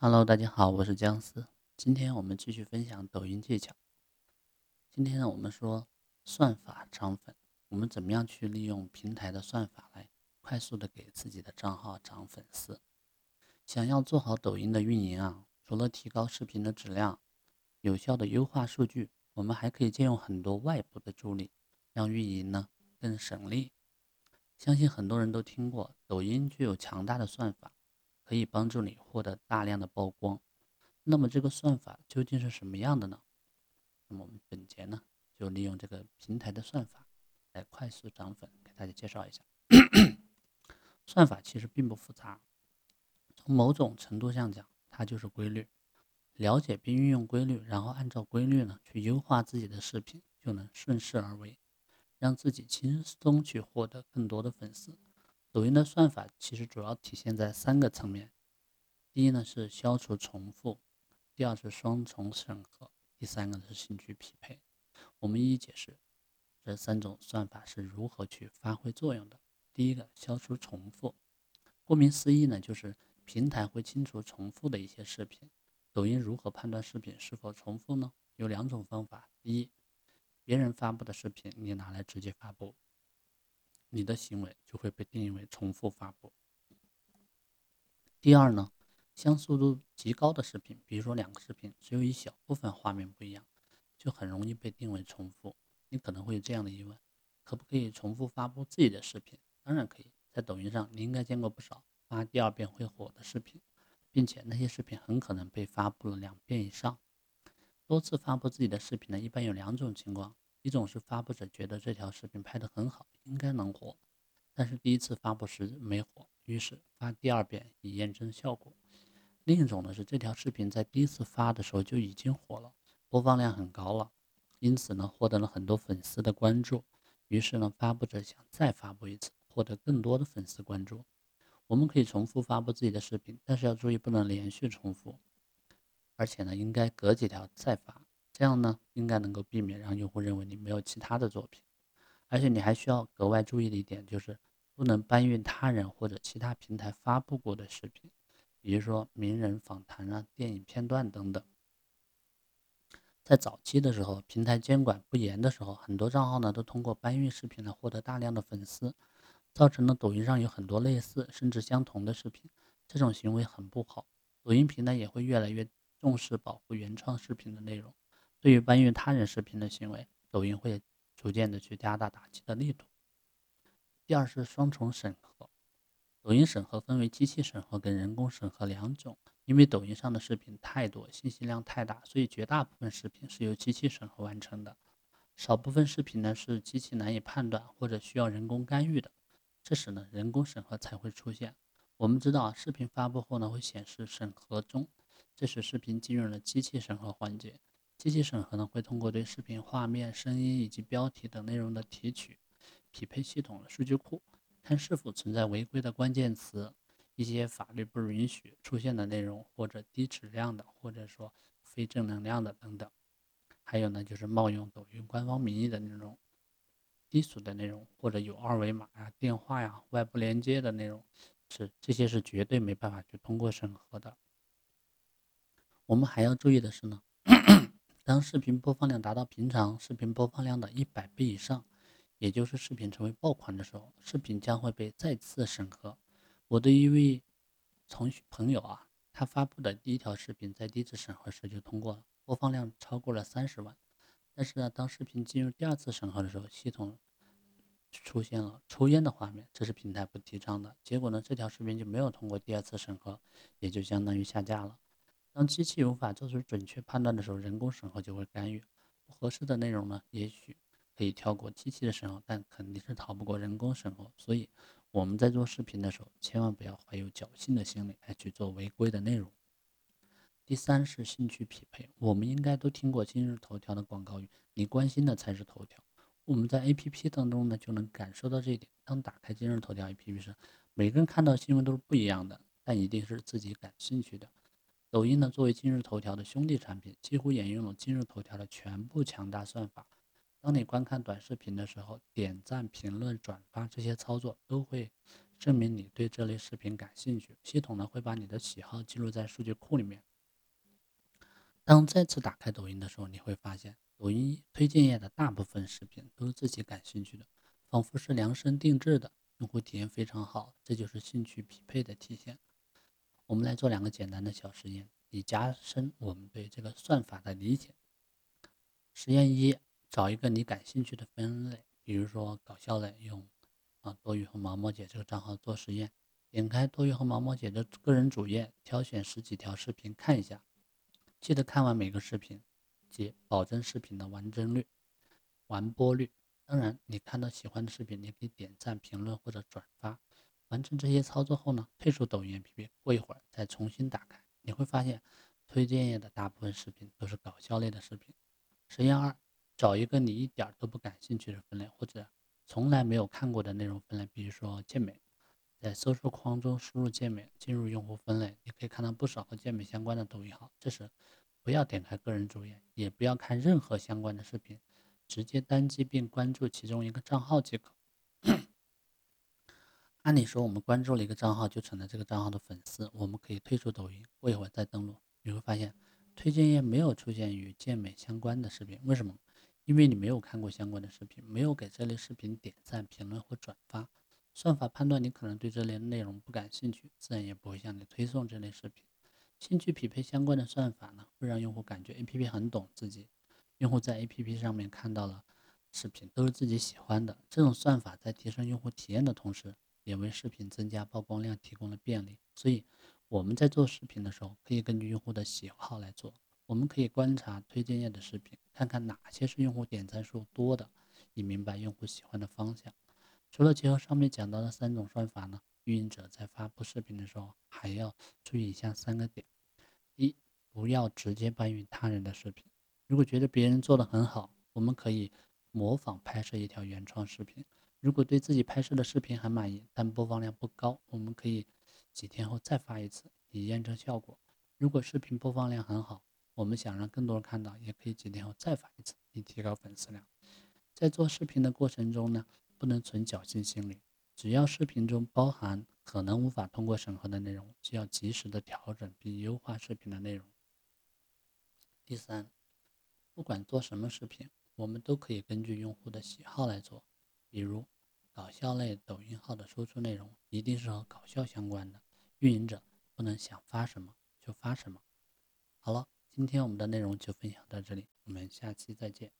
Hello，大家好，我是姜思。今天我们继续分享抖音技巧。今天呢，我们说算法涨粉，我们怎么样去利用平台的算法来快速的给自己的账号涨粉丝？想要做好抖音的运营啊，除了提高视频的质量，有效的优化数据，我们还可以借用很多外部的助力，让运营呢更省力。相信很多人都听过，抖音具有强大的算法，可以帮助你获得大量的曝光。那么这个算法究竟是什么样的呢？那么我们本节呢，就利用这个平台的算法来快速涨粉，给大家介绍一下。算法其实并不复杂，从某种程度上讲，它就是规律。了解并运用规律，然后按照规律呢去优化自己的视频，就能顺势而为。让自己轻松去获得更多的粉丝。抖音的算法其实主要体现在三个层面：第一呢是消除重复，第二是双重审核，第三个是兴趣匹配。我们一一解释这三种算法是如何去发挥作用的。第一个，消除重复。顾名思义呢，就是平台会清除重复的一些视频。抖音如何判断视频是否重复呢？有两种方法。一，别人发布的视频，你拿来直接发布，你的行为就会被定义为重复发布。第二呢，像速度极高的视频，比如说两个视频只有一小部分画面不一样，就很容易被定为重复。你可能会有这样的疑问：可不可以重复发布自己的视频？当然可以。在抖音上，你应该见过不少发第二遍会火的视频，并且那些视频很可能被发布了两遍以上。多次发布自己的视频呢，一般有两种情况：一种是发布者觉得这条视频拍得很好，应该能火，但是第一次发布时没火，于是发第二遍以验证效果；另一种呢是这条视频在第一次发的时候就已经火了，播放量很高了，因此呢获得了很多粉丝的关注，于是呢发布者想再发布一次，获得更多的粉丝关注。我们可以重复发布自己的视频，但是要注意不能连续重复。而且呢，应该隔几条再发，这样呢，应该能够避免让用户认为你没有其他的作品。而且你还需要格外注意的一点就是，不能搬运他人或者其他平台发布过的视频，比如说名人访谈啊、电影片段等等。在早期的时候，平台监管不严的时候，很多账号呢都通过搬运视频来获得大量的粉丝，造成了抖音上有很多类似甚至相同的视频，这种行为很不好。抖音平台也会越来越。重视保护原创视频的内容，对于搬运他人视频的行为，抖音会逐渐的去加大打击的力度。第二是双重审核，抖音审核分为机器审核跟人工审核两种。因为抖音上的视频太多，信息量太大，所以绝大部分视频是由机器审核完成的。少部分视频呢是机器难以判断或者需要人工干预的，这时呢人工审核才会出现。我们知道，视频发布后呢会显示审核中。这时视频进入了机器审核环节。机器审核呢，会通过对视频画面、声音以及标题等内容的提取，匹配系统的数据库，看是否存在违规的关键词、一些法律不允许出现的内容，或者低质量的，或者说非正能量的等等。还有呢，就是冒用抖音官方名义的那种低俗的内容，或者有二维码呀、电话呀、外部连接的内容，是这些是绝对没办法去通过审核的。我们还要注意的是呢，当视频播放量达到平常视频播放量的一百倍以上，也就是视频成为爆款的时候，视频将会被再次审核。我的一位同学朋友啊，他发布的第一条视频在第一次审核时就通过了，播放量超过了三十万。但是呢，当视频进入第二次审核的时候，系统出现了抽烟的画面，这是平台不提倡的。结果呢，这条视频就没有通过第二次审核，也就相当于下架了。当机器无法做出准确判断的时候，人工审核就会干预。不合适的内容呢，也许可以跳过机器的审核，但肯定是逃不过人工审核。所以我们在做视频的时候，千万不要怀有侥幸的心理来去做违规的内容。第三是兴趣匹配，我们应该都听过今日头条的广告语：“你关心的才是头条。”我们在 APP 当中呢，就能感受到这一点。当打开今日头条 APP 时，每个人看到新闻都是不一样的，但一定是自己感兴趣的。抖音呢，作为今日头条的兄弟产品，几乎沿用了今日头条的全部强大算法。当你观看短视频的时候，点赞、评论、转发这些操作都会证明你对这类视频感兴趣。系统呢会把你的喜好记录在数据库里面。当再次打开抖音的时候，你会发现抖音推荐页的大部分视频都是自己感兴趣的，仿佛是量身定制的，用户体验非常好。这就是兴趣匹配的体现。我们来做两个简单的小实验，以加深我们对这个算法的理解。实验一，找一个你感兴趣的分类，比如说搞笑类，用啊多鱼和毛毛姐这个账号做实验。点开多鱼和毛毛姐的个人主页，挑选十几条视频看一下，记得看完每个视频，即保证视频的完帧率、完播率。当然，你看到喜欢的视频，你可以点赞、评论或者转发。完成这些操作后呢，退出抖音 APP，过一会儿再重新打开，你会发现推荐页的大部分视频都是搞笑类的视频。实验二，找一个你一点都不感兴趣的分类，或者从来没有看过的内容分类，比如说健美，在搜索框中输入健美，进入用户分类，你可以看到不少和健美相关的抖音号。这时不要点开个人主页，也不要看任何相关的视频，直接单击并关注其中一个账号即可。按理说，我们关注了一个账号就成了这个账号的粉丝，我们可以退出抖音，过一会儿再登录，你会发现。推荐页没有出现与健美相关的视频，为什么？因为你没有看过相关的视频，没有给这类视频点赞、评论或转发。算法判断你可能对这类内容不感兴趣，自然也不会向你推送这类视频。兴趣匹配相关的算法呢，会让用户感觉 APP 很懂自己。用户在 APP 上面看到了视频都是自己喜欢的，这种算法在提升用户体验的同时，也为视频增加曝光量提供了便利。所以。我们在做视频的时候，可以根据用户的喜好来做。我们可以观察推荐页的视频，看看哪些是用户点赞数多的，以明白用户喜欢的方向。除了结合上面讲到的三种算法呢，运营者在发布视频的时候还要注意以下三个点：一、不要直接搬运他人的视频。如果觉得别人做的很好，我们可以模仿拍摄一条原创视频。如果对自己拍摄的视频很满意，但播放量不高，我们可以。几天后再发一次，以验证效果。如果视频播放量很好，我们想让更多人看到，也可以几天后再发一次，以提高粉丝量。在做视频的过程中呢，不能存侥幸心理。只要视频中包含可能无法通过审核的内容，就要及时的调整并优化视频的内容。第三，不管做什么视频，我们都可以根据用户的喜好来做，比如。搞笑类抖音号的输出内容一定是和搞笑相关的，运营者不能想发什么就发什么。好了，今天我们的内容就分享到这里，我们下期再见。